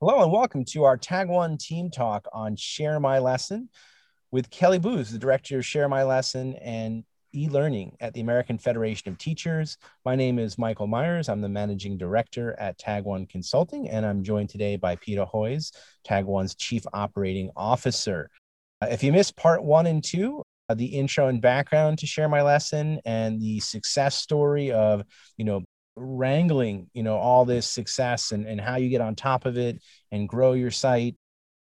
Hello and welcome to our Tag One team talk on Share My Lesson with Kelly Booth, the director of Share My Lesson and e-learning at the American Federation of Teachers. My name is Michael Meyers. I'm the managing director at Tag One Consulting, and I'm joined today by Peta Hoyes, Tag One's chief operating officer. Uh, if you missed part one and two, uh, the intro and background to share my lesson and the success story of you know wrangling you know all this success and, and how you get on top of it and grow your site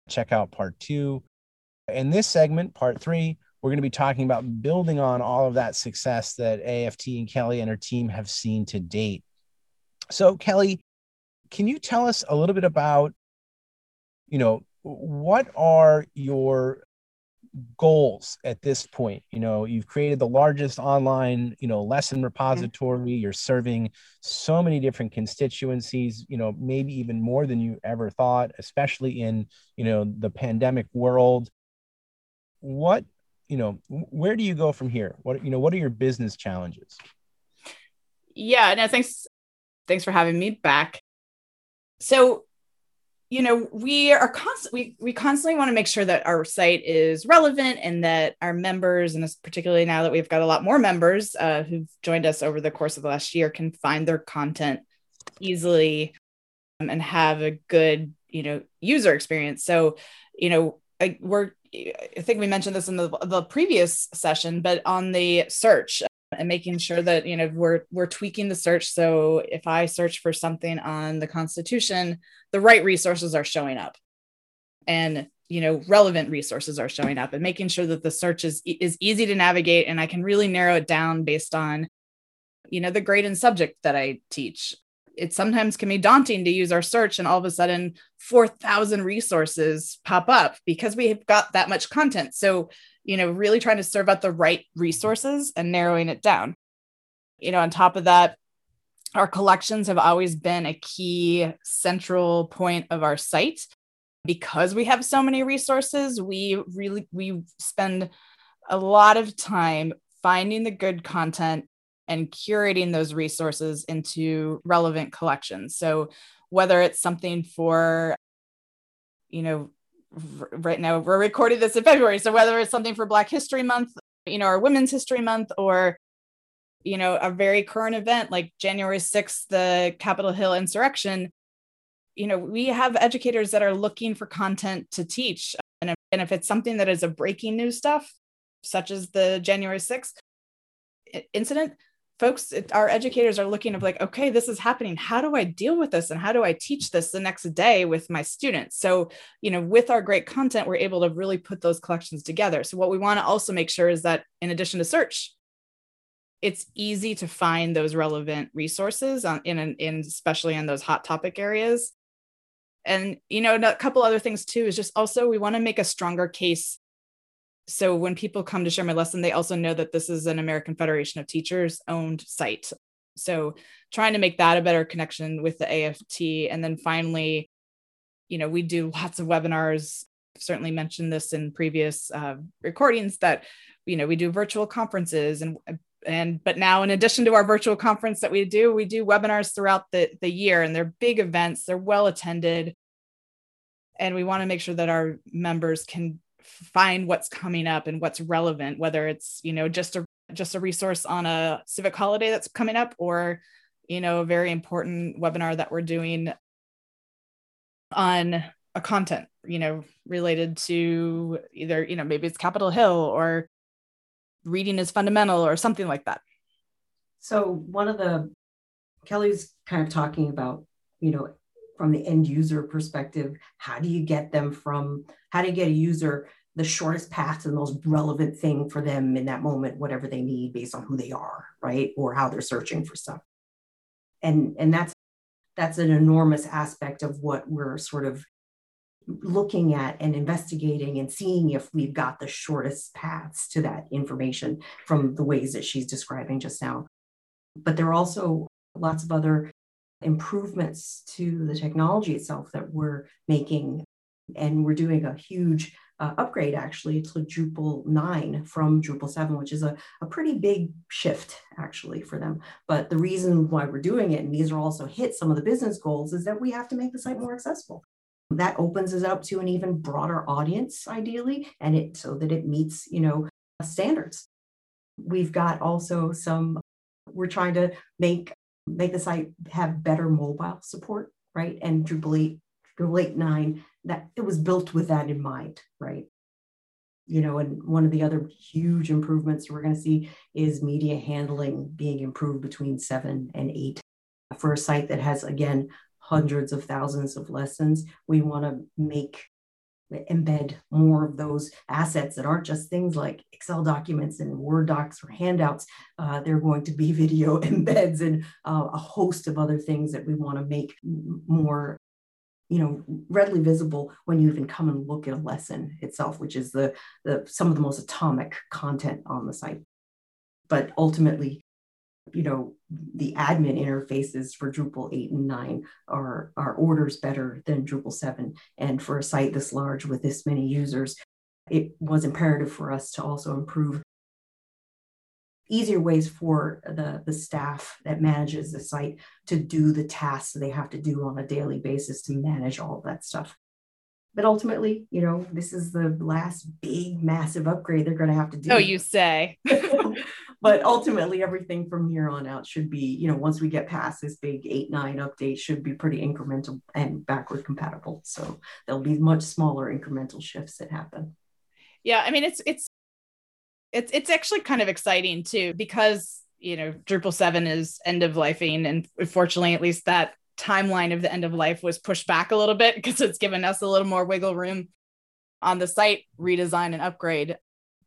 check out part two. In this segment part three we're going to be talking about building on all of that success that aft and kelly and her team have seen to date. So kelly can you tell us a little bit about you know what are your goals at this point. You know you've created the largest online you know lesson repository. Mm-hmm. you're serving so many different constituencies you know maybe even more than you ever thought especially in you know the pandemic world. What you know where do you go from here? What you know what are your business challenges? Yeah no thanks thanks for having me back. So you know we are constantly we, we constantly want to make sure that our site is relevant and that our members and particularly now that we've got a lot more members uh, who've joined us over the course of the last year can find their content easily um, and have a good you know user experience. So you know I, we're i think we mentioned this in the, the previous session but on the search and making sure that you know we're we're tweaking the search. So if i search for something on the constitution the right resources are showing up. And you know relevant resources are showing up and making sure that the search is is easy to navigate. And i can really narrow it down based on you know the grade and subject that i teach it sometimes can be daunting to use our search and all of a sudden 4000 resources pop up because we've got that much content so you know, really trying to serve up the right resources and narrowing it down. You know, on top of that, our collections have always been a key central point of our site because we have so many resources we really we spend a lot of time finding the good content and curating those resources into relevant collections so whether it's something for you know right now we're recording this in February. So whether it's something for Black History Month, you know, or Women's History Month, or you know, a very current event like January 6th, the Capitol Hill insurrection, you know, we have educators that are looking for content to teach. And, and if it's something that is a breaking news stuff, such as the January 6th incident, folks our educators are looking of like okay this is happening. How do i deal with this? And how do i teach this the next day with my students? So you know with our great content we're able to really put those collections together. So what we want to also make sure is that in addition to search it's easy to find those relevant resources on, in, in especially in those hot topic areas. And you know a couple other things too is just also we want to make a stronger case so when people come to share my lesson they also know that this is an american federation of teachers owned site. So trying to make that a better connection with the aft and then finally you know we do lots of webinars. I've certainly mentioned this in previous uh, recordings that you know we do virtual conferences and and but now in addition to our virtual conference that we do we do webinars throughout the the year and they're big events they're well attended. And we want to make sure that our members can find what's coming up and what's relevant whether it's you know just a just a resource on a civic holiday that's coming up or you know a very important webinar that we're doing on a content you know related to either you know maybe it's capitol hill or reading is fundamental or something like that. So one of the kelly's kind of talking about you know from the end user perspective how do you get them from how do you get a user the shortest path to the most relevant thing for them in that moment whatever they need based on who they are right or how they're searching for stuff? And and that's that's an enormous aspect of what we're sort of looking at and investigating and seeing if we've got the shortest paths to that information from the ways that she's describing just now. But there are also lots of other improvements to the technology itself that we're making. And we're doing a huge uh, upgrade actually to Drupal 9 from Drupal 7, which is a, a pretty big shift actually for them. But the reason why we're doing it, and these are also hit some of the business goals, is that we have to make the site more accessible. that opens us up to an even broader audience ideally and it so that it meets you know standards we've got also some we're trying to make make the site have better mobile support right and drupal 8 drupal 8 9 that it was built with that in mind right you know and one of the other huge improvements we're going to see is media handling being improved between 7 and 8 for a site that has again hundreds of thousands of lessons. We want to make embed more of those assets that aren't just things like Excel documents and Word docs or handouts. Uh, they're going to be video embeds and uh, a host of other things that we want to make more you know readily visible when you even come and look at a lesson itself which is the, the some of the most atomic content on the site but ultimately you know the admin interfaces for Drupal 8 and 9 are, are orders better than Drupal 7. And for a site this large with this many users, it was imperative for us to also improve easier ways for the, the staff that manages the site to do the tasks they have to do on a daily basis to manage all that stuff. But ultimately, you know, this is the last big, massive upgrade they're going to have to do. Oh, you say. but ultimately everything from here on out should be you know once we get past this big 8 9 update should be pretty incremental and backward compatible so there'll be much smaller incremental shifts that happen yeah i mean it's it's it's it's actually kind of exciting too because you know drupal 7 is end of lifing and fortunately at least that timeline of the end of life was pushed back a little bit because it's given us a little more wiggle room on the site redesign and upgrade.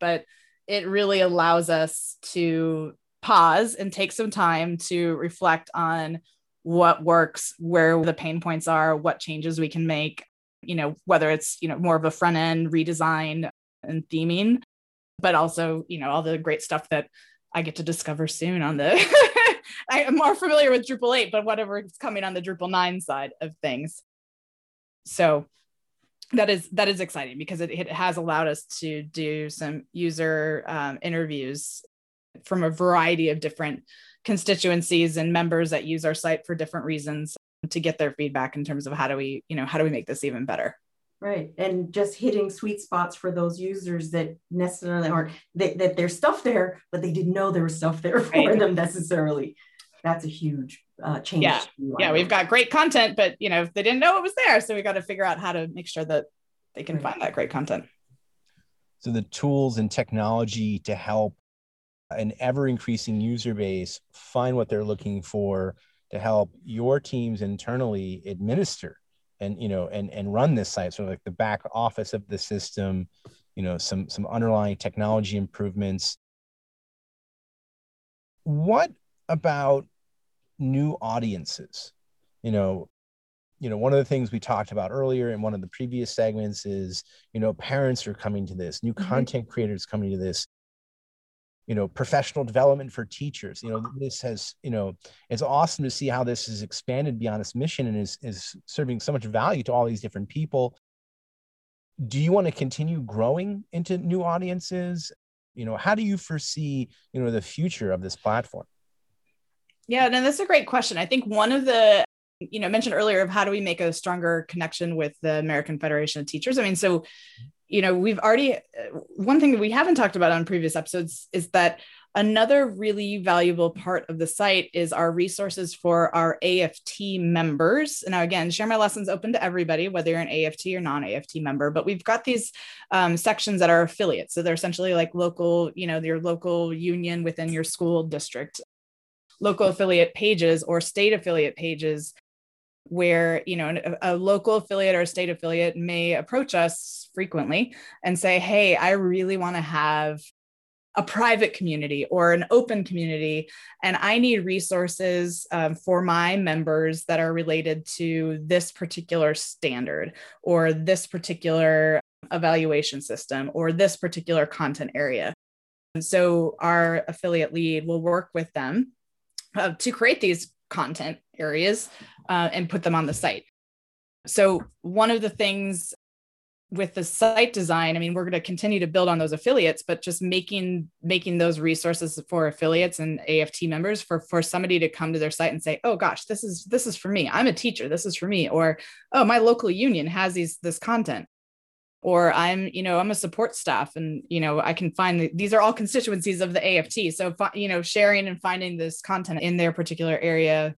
But it really allows us to pause and take some time to reflect on what works, where the pain points are, what changes we can make, you know, whether it's, you know, more of a front end redesign and theming, but also, you know, all the great stuff that I get to discover soon on the I am more familiar with Drupal 8, but whatever is coming on the Drupal 9 side of things. So that is that is exciting because it, it has allowed us to do some user um, interviews from a variety of different constituencies and members that use our site for different reasons to get their feedback in terms of how do we you know how do we make this even better right and just hitting sweet spots for those users that necessarily aren't that, that there's stuff there but they didn't know there was stuff there for right. them necessarily that's a huge uh, change. Yeah, yeah, we've got great content, but you know they didn't know it was there, so we got to figure out how to make sure that they can right. find that great content. So the tools and technology to help an ever increasing user base find what they're looking for to help your teams internally administer and you know and and run this site so like the back office of the system you know some some underlying technology improvements. What about new audiences? You know you know one of the things we talked about earlier in one of the previous segments is you know parents are coming to this new mm-hmm. content creators coming to this you know professional development for teachers. You know this has you know it's awesome to see how this has expanded beyond its mission and is is serving so much value to all these different people. Do you want to continue growing into new audiences? You know how do you foresee you know the future of this platform? Yeah, and that's a great question. I think one of the you know mentioned earlier of how do we make a stronger connection with the American Federation of Teachers. I mean, so you know we've already uh, one thing that we haven't talked about on previous episodes is that another really valuable part of the site is our resources for our aft members. Now again share my lessons open to everybody whether you're an aft or non-aft member but we've got these um, sections that are affiliates. So they're essentially like local you know your local union within your school district local affiliate pages or state affiliate pages where you know a, a, local affiliate or a state affiliate may approach us frequently and say hey i really want to have a private community or an open community and i need resources um, for my members that are related to this particular standard or this particular evaluation system or this particular content area. And so our affiliate lead will work with them uh, to create these content areas uh, and put them on the site. So, one of the things with the site design i mean we're going to continue to build on those affiliates but just making making those resources for affiliates and aft members for for somebody to come to their site and say oh gosh this is this is for me. I'm a teacher. This is for me. Or oh my local union has these this content or i'm you know i'm a support staff and you know i can find the, these are all constituencies of the aft so you know sharing and finding this content in their particular area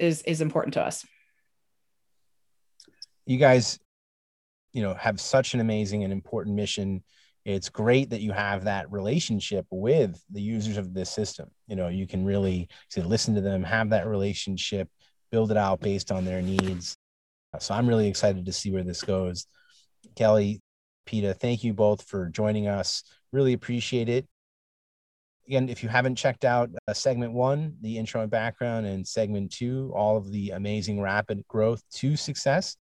is is important to us. You guys you know have such an amazing and important mission. It's great that you have that relationship with the users of this system. You know you can really listen to them have that relationship build it out based on their needs. So i'm really excited to see where this goes kelly Peta, thank you both for joining us really appreciate it again if you haven't checked out uh, segment one the intro and background and segment two all of the amazing rapid growth to success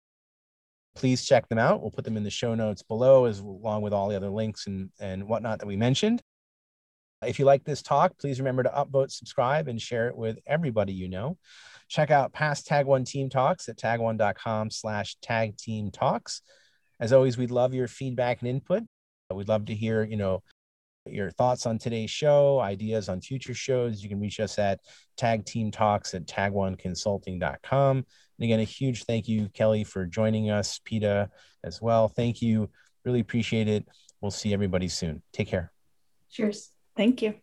please check them out. We'll put them in the show notes below, as along with all the other links and, and whatnot that we mentioned. If you like this talk, please remember to upvote, subscribe, and share it with everybody you know. Check out past Tag One Team Talks at tag1.com slash tag team talks. As always, we'd love your feedback and input. We'd love to hear, you know, your thoughts on today's show, ideas on future shows. You can reach us at tag team talks at tag1consulting.com. And again, a huge thank you, Kelly, for joining us, Peta as well. Thank you. Really appreciate it. We'll see everybody soon. Take care. Cheers. Thank you.